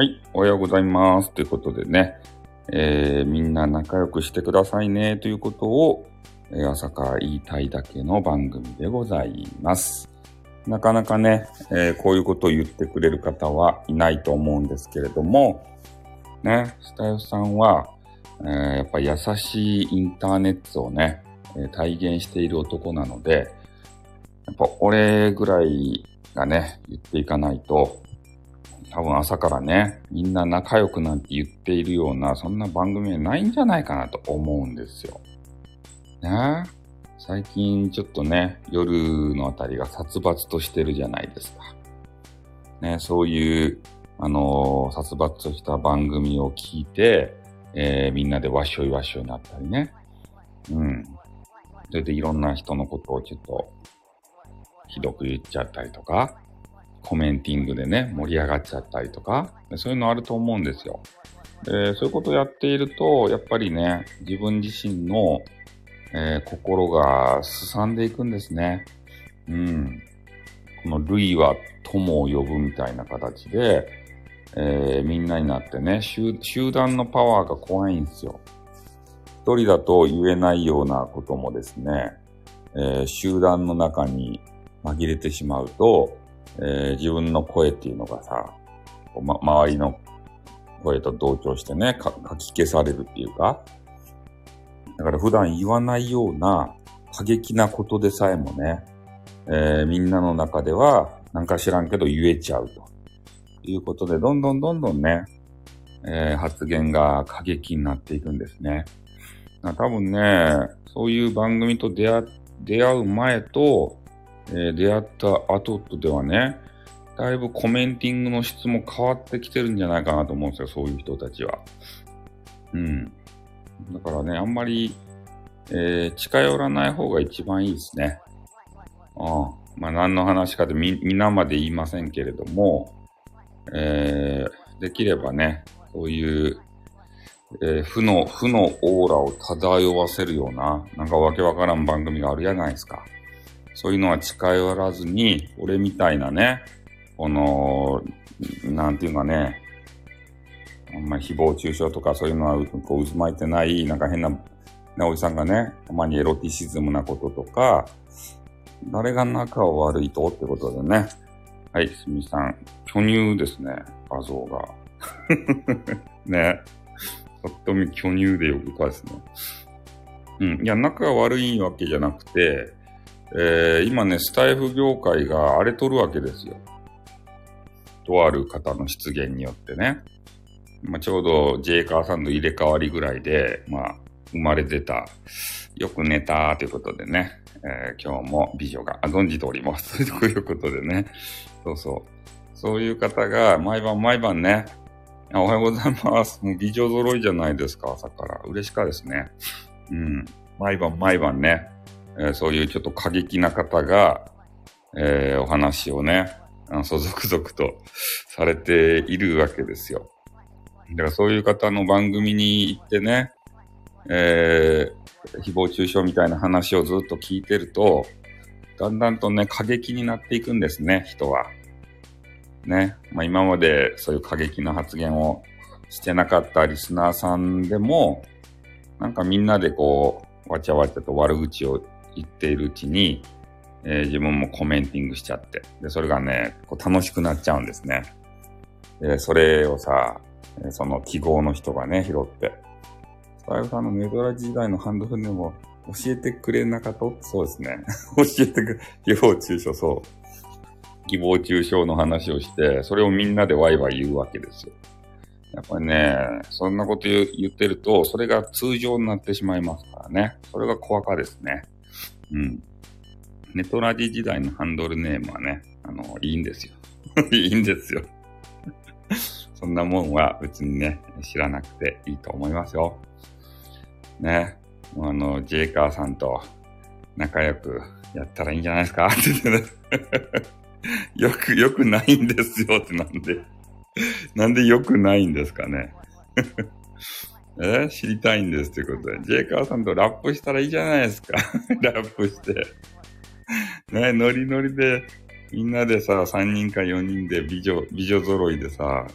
はい、おはようございます。ということでね、えーみんな仲良くしてくださいねということを、えー朝から言いたいだけの番組でございます。なかなかね、えーこういうことを言ってくれる方はいないと思うんですけれども、ね、スタイフさんは、えやっぱ優しいインターネットをね、え体現している男なので、やっぱ俺ぐらいがね、言っていかないと、多分朝からね、みんな仲良くなんて言っているような、そんな番組はないんじゃないかなと思うんですよ。ね最近ちょっとね、夜のあたりが殺伐としてるじゃないですか。ね、そういう、あのー殺伐とした番組を聞いて、えーみんなでわっしょいわっしょいになったりね。うん。それでいろんな人のことをちょっと、ひどく言っちゃったりとか、コメンティングでね、盛り上がっちゃったりとか、そういうのあると思うんですよ。でそういうことをやっていると、やっぱりね、自分自身の、えー心がすさんでいくんですね。うん。この類は友を呼ぶみたいな形で、えーみんなになってね集、集団のパワーが怖いんですよ。一人だと言えないようなこともですね、えー集団の中に紛れてしまうと、えー自分の声っていうのがさ、ま、周りの声と同調してね、かき消されるっていうか、だから普段言わないような過激なことでさえもね、えーみんなの中ではなんか知らんけど言えちゃうということで、どんどんどんどんね、えー発言が過激になっていくんですね。多分ね、そういう番組と出会出会う前と、え出会った後とではね、だいぶコメンティングの質も変わってきてるんじゃないかなと思うんですよ、そういう人たちは。うん。だからね、あんまり、えー近寄らない方が一番いいですね。うん。まあ、何の話かでみ、皆まで言いませんけれども、えーできればね、そういう、えー負の、負のオーラを漂わせるような、なんかわけわからん番組があるじゃないですか。そういうのは近寄らずに、俺みたいなね、この、なんていうかね、あんまり誹謗中傷とかそういうのはこう渦巻いてない、なんか変な、ね、おじさんがね、たまにエロティシズムなこととか、誰が仲を悪いとってことでね。はい、すみさん、巨乳ですね、画像が。ね。ぱっと見巨乳で呼ぶかですね。うん。いや、仲が悪いわけじゃなくて、えー今ね、スタイフ業界が荒れとるわけですよ。とある方の出現によってね。まあ、ちょうどジェイカーさんの入れ替わりぐらいで、まあ、生まれ出た、よく寝たということでね、えー今日も美女が、存じております。ということでね、そうそう。そういう方が毎晩毎晩ね、おはようございます。もう美女揃いじゃないですか、朝から。嬉しかですね。うん。毎晩毎晩ね、えーそういうちょっと過激な方が、えーお話をね、あの、そ続々とされているわけですよ。だからそういう方の番組に行ってね、えー誹謗中傷みたいな話をずっと聞いてると、だんだんとね、過激になっていくんですね、人は。ね。まあ今までそういう過激な発言をしてなかったリスナーさんでも、なんかみんなでこう、わちゃわちゃと悪口を言っているうちに、えー自分もコメンティングしちゃって。で、それがね、こう楽しくなっちゃうんですね。で、それをさ、その記号の人がね、拾って。スタイルさんのネドラ時代のハンドルネームを教えてくれなかったそうですね。教えてくれ、誹謗中傷、そう。誹謗中傷の話をして、それをみんなでワイワイ言うわけですよ。やっぱりね、そんなこと言言ってると、それが通常になってしまいますからね。それが怖かですね。うん。ネトラジ時代のハンドルネームはね、あの、いいんですよ。いいんですよ。そんなもんは別にね、知らなくていいと思いますよ。ね。もうあの、ジェイカーさんと仲良くやったらいいんじゃないですか？って言ってね。よく、よくないんですよってなんで。なんでよくないんですかね。え知りたいんですということで。ジェイカーさんとラップしたらいいじゃないですか。ラップして。ね、ノリノリで、みんなでさ、3人か4人で美女、美女揃いでさ、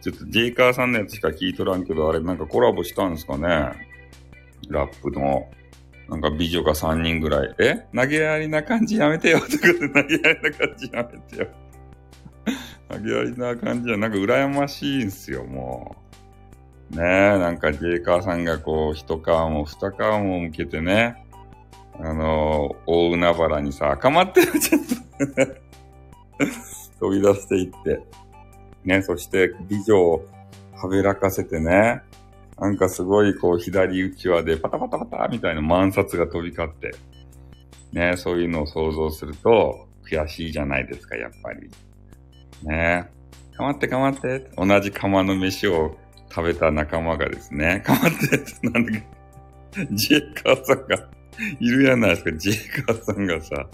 ちょっとジェイカーさんのやつしか聞いとらんけど、あれなんかコラボしたんですかねラップの。なんか美女が3人ぐらい。え？投げやりな感じやめてよ。とかで投げやりな感じやめてよ。投げやりな感じはなんか羨ましいんすよ、もう。ねえ、なんかジェイカーさんがこう、一皮も二皮も向けてね、あのー、大海原にさ、かまってる、ちょっと飛び出していって。ね、そして美女をはべらかせてね、なんかすごいこう左打ち輪でパタパタパタみたいな満札が飛び交って、ね、そういうのを想像すると悔しいじゃないですか、やっぱり。ねえ。かまってかまって、同じ釜の飯を食べた仲間がですね、かまってなんだジェイカーさんがいるやないですか、ジェイカーさんがさ、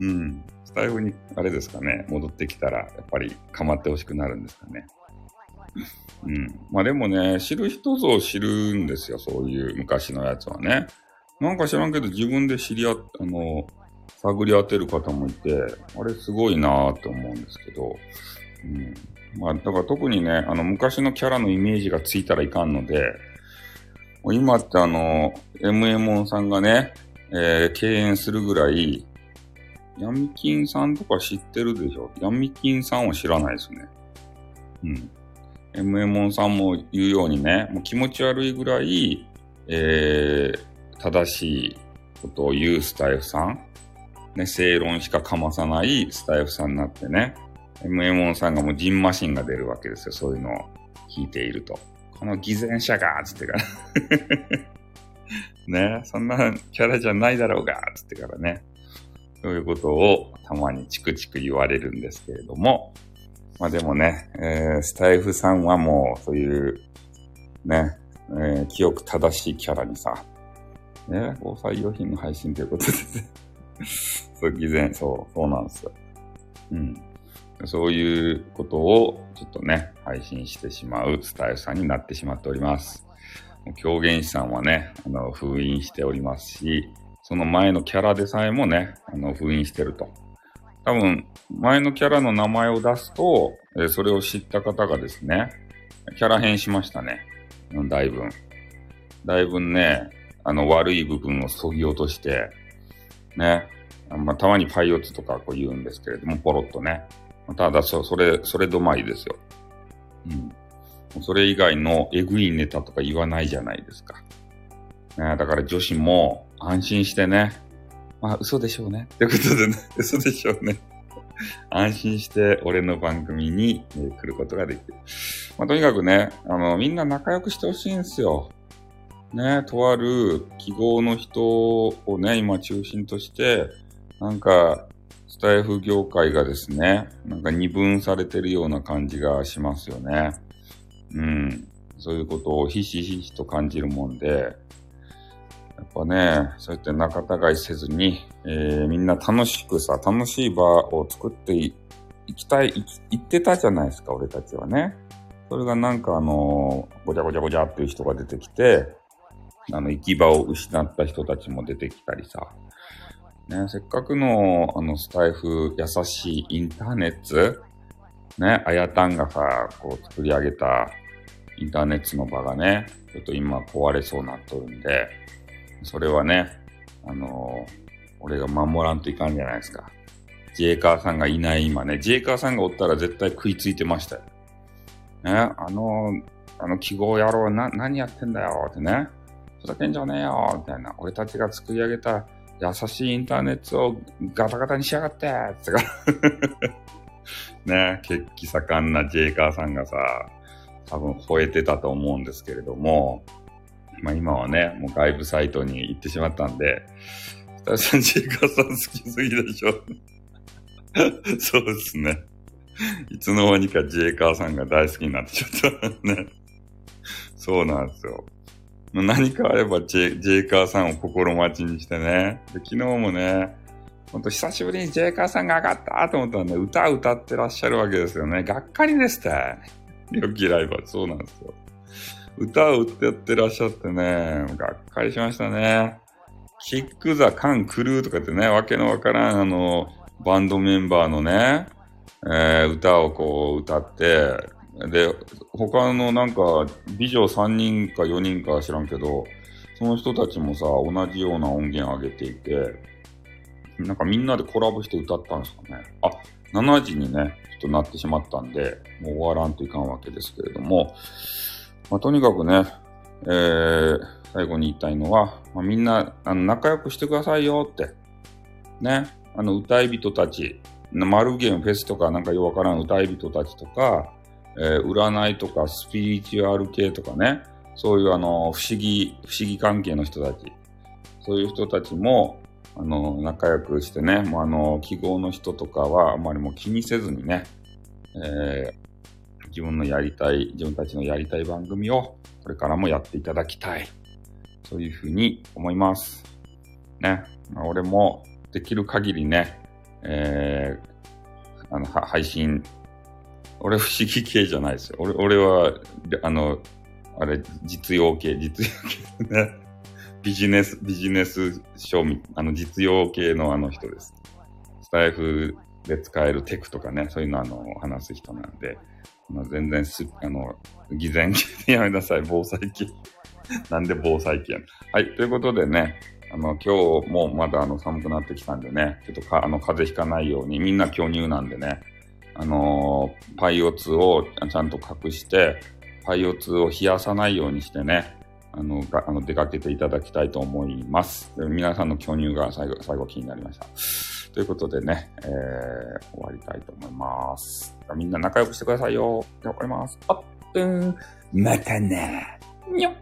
うん、スタイフにあれですかね、戻ってきたら、やっぱりかまってほしくなるんですかね。うん。まあでもね、知る人ぞ知るんですよ、そういう昔のやつはね。なんか知らんけど自分で知り合っ、あの、探り当てる方もいて、あれすごいなーって思うんですけど、うん。まあだから特にね、あの昔のキャラのイメージがついたらいかんので、もう今ってあの、MM さんがね、えー、敬遠するぐらい、ヤミキンさんとか知ってるでしょ？ヤミキンさんは知らないですね。うん。m m ンさんも言うようにね、もう気持ち悪いぐらい、えー、正しいことを言うスタイフさん、ね、正論しかかまさないスタイフさんになってね、m m ンさんがもうジンマシンが出るわけですよ、そういうのを聞いていると。この偽善者がつってから ね、そんなキャラじゃないだろうがつってからね、そういうことをたまにチクチク言われるんですけれども、まあでもね、えー、スタイフさんはもうそういう、ね、えー、記憶正しいキャラにさ、ね、防災用品の配信ということで、そう、偽善、そう、そうなんですよ。うん。そういうことをちょっとね、配信してしまうスタイルさんになってしまっております。狂言師さんはね、あの、封印しておりますし、その前のキャラでさえもね、あの、封印してると。多分、前のキャラの名前を出すと、え、それを知った方がですね、キャラ変しましたね。だいぶ。だいぶね、あの悪い部分を削ぎ落として、ね、まあ、たまにパイオツとかこう言うんですけれども、ポロッとね。ただそ、れ、それ止まりですよ。うん。それ以外のエグいネタとか言わないじゃないですか。ね、だから女子も安心してね、まあ、嘘でしょうね。ということでね、嘘でしょうね。安心して俺の番組に、来ることができる。まあ、とにかくね、あの、みんな仲良くしてほしいんですよ。ね、とある記号の人をね、今中心として、なんか、スタイフ業界がですね、なんか二分されてるような感じがしますよね。うん。そういうことをひしひしと感じるもんで、やっぱね、そうやって仲違いせずに、えー、みんな楽しくさ、楽しい場を作っていきたい、言ってたじゃないですか、俺たちはね。それがなんかあのー、ごちゃごちゃごちゃっていう人が出てきて、あの、行き場を失った人たちも出てきたりさ。ね、せっかくの、あの、スタイフ、優しいインターネット、ね、あやたんがさ、こう作り上げたインターネットの場がね、ちょっと今壊れそうになっとるんで、それはね、あのー、俺が守らんといかんじゃないですか。ジェイカーさんがいない今ね、ジェイカーさんがおったら絶対食いついてましたよ。ね、あのー、あの記号野郎な、何やってんだよってね。ふざけんじゃねえよみたいな。俺たちが作り上げた優しいインターネットをガタガタにしやがってつか ね、血気盛んなジェイカーさんがさ、多分吠えてたと思うんですけれども、まあ今はね、もう外部サイトに行ってしまったんで、スタさん、ジェイカーさん好きすぎでしょ そうですね。いつの間にかジェイカーさんが大好きになってちゃったね。そうなんですよ。何かあればジェジェイカーさんを心待ちにしてね。で昨日もね、ほんと久しぶりにジェイカーさんが上がったと思ったらね、歌歌ってらっしゃるわけですよね。がっかりですって。良きライバー、そうなんですよ。歌を歌ってやってらっしゃってね、がっかりしましたね。キック・ザ・カン・クルーとかってね、わけのわからん、あの、バンドメンバーのね、えー、歌をこう歌って、で、他のなんか、美女3人か4人か知らんけど、その人たちもさ、同じような音源上げていて、なんかみんなでコラボして歌ったんですかね。あ、7時にね、ちょっとなってしまったんで、もう終わらんといかんわけですけれども、まあ、とにかくね、えー、最後に言いたいのは、まあ、みんな、あの、仲良くしてくださいよって。ね。あの、歌い人たち、マルゲンフェスとかなんかようわからん歌い人たちとか、えー、占いとかスピリチュアル系とかね、そういうあの、不思議、不思議関係の人たち、そういう人たちも、あの、仲良くしてね、もうあの、記号の人とかはあまりもう気にせずにね、えー、自分のやりたい、自分たちのやりたい番組をこれからもやっていただきたい。そういうふうに思います。ね。まあ、俺もできる限りね、えー、あの、配信、俺不思議系じゃないですよ。俺、俺は、あの、あれ、実用系、実用系ね。ビジネス、ビジネス書み、あの、実用系のあの人です。スタイフで使えるテクとかね、そういうのあの、話す人なんで、まあ、全然す、あの、偽善系でやめなさい、防災系。なんで防災系はい、ということでね、あの、今日もまだあの寒くなってきたんでね、ちょっとか、あの、風邪ひかないように、みんな巨乳なんでね、あのー、パイオツをちゃんと隠して、パイオツを冷やさないようにしてね、あの、があの出かけていただきたいと思います。皆さんの巨乳が最後、最後気になりました。ということでね、えー、終わりたいと思います。みんな仲良くしてくださいよ。じゃあ、終わります。あっ、うん、またね。にょっ。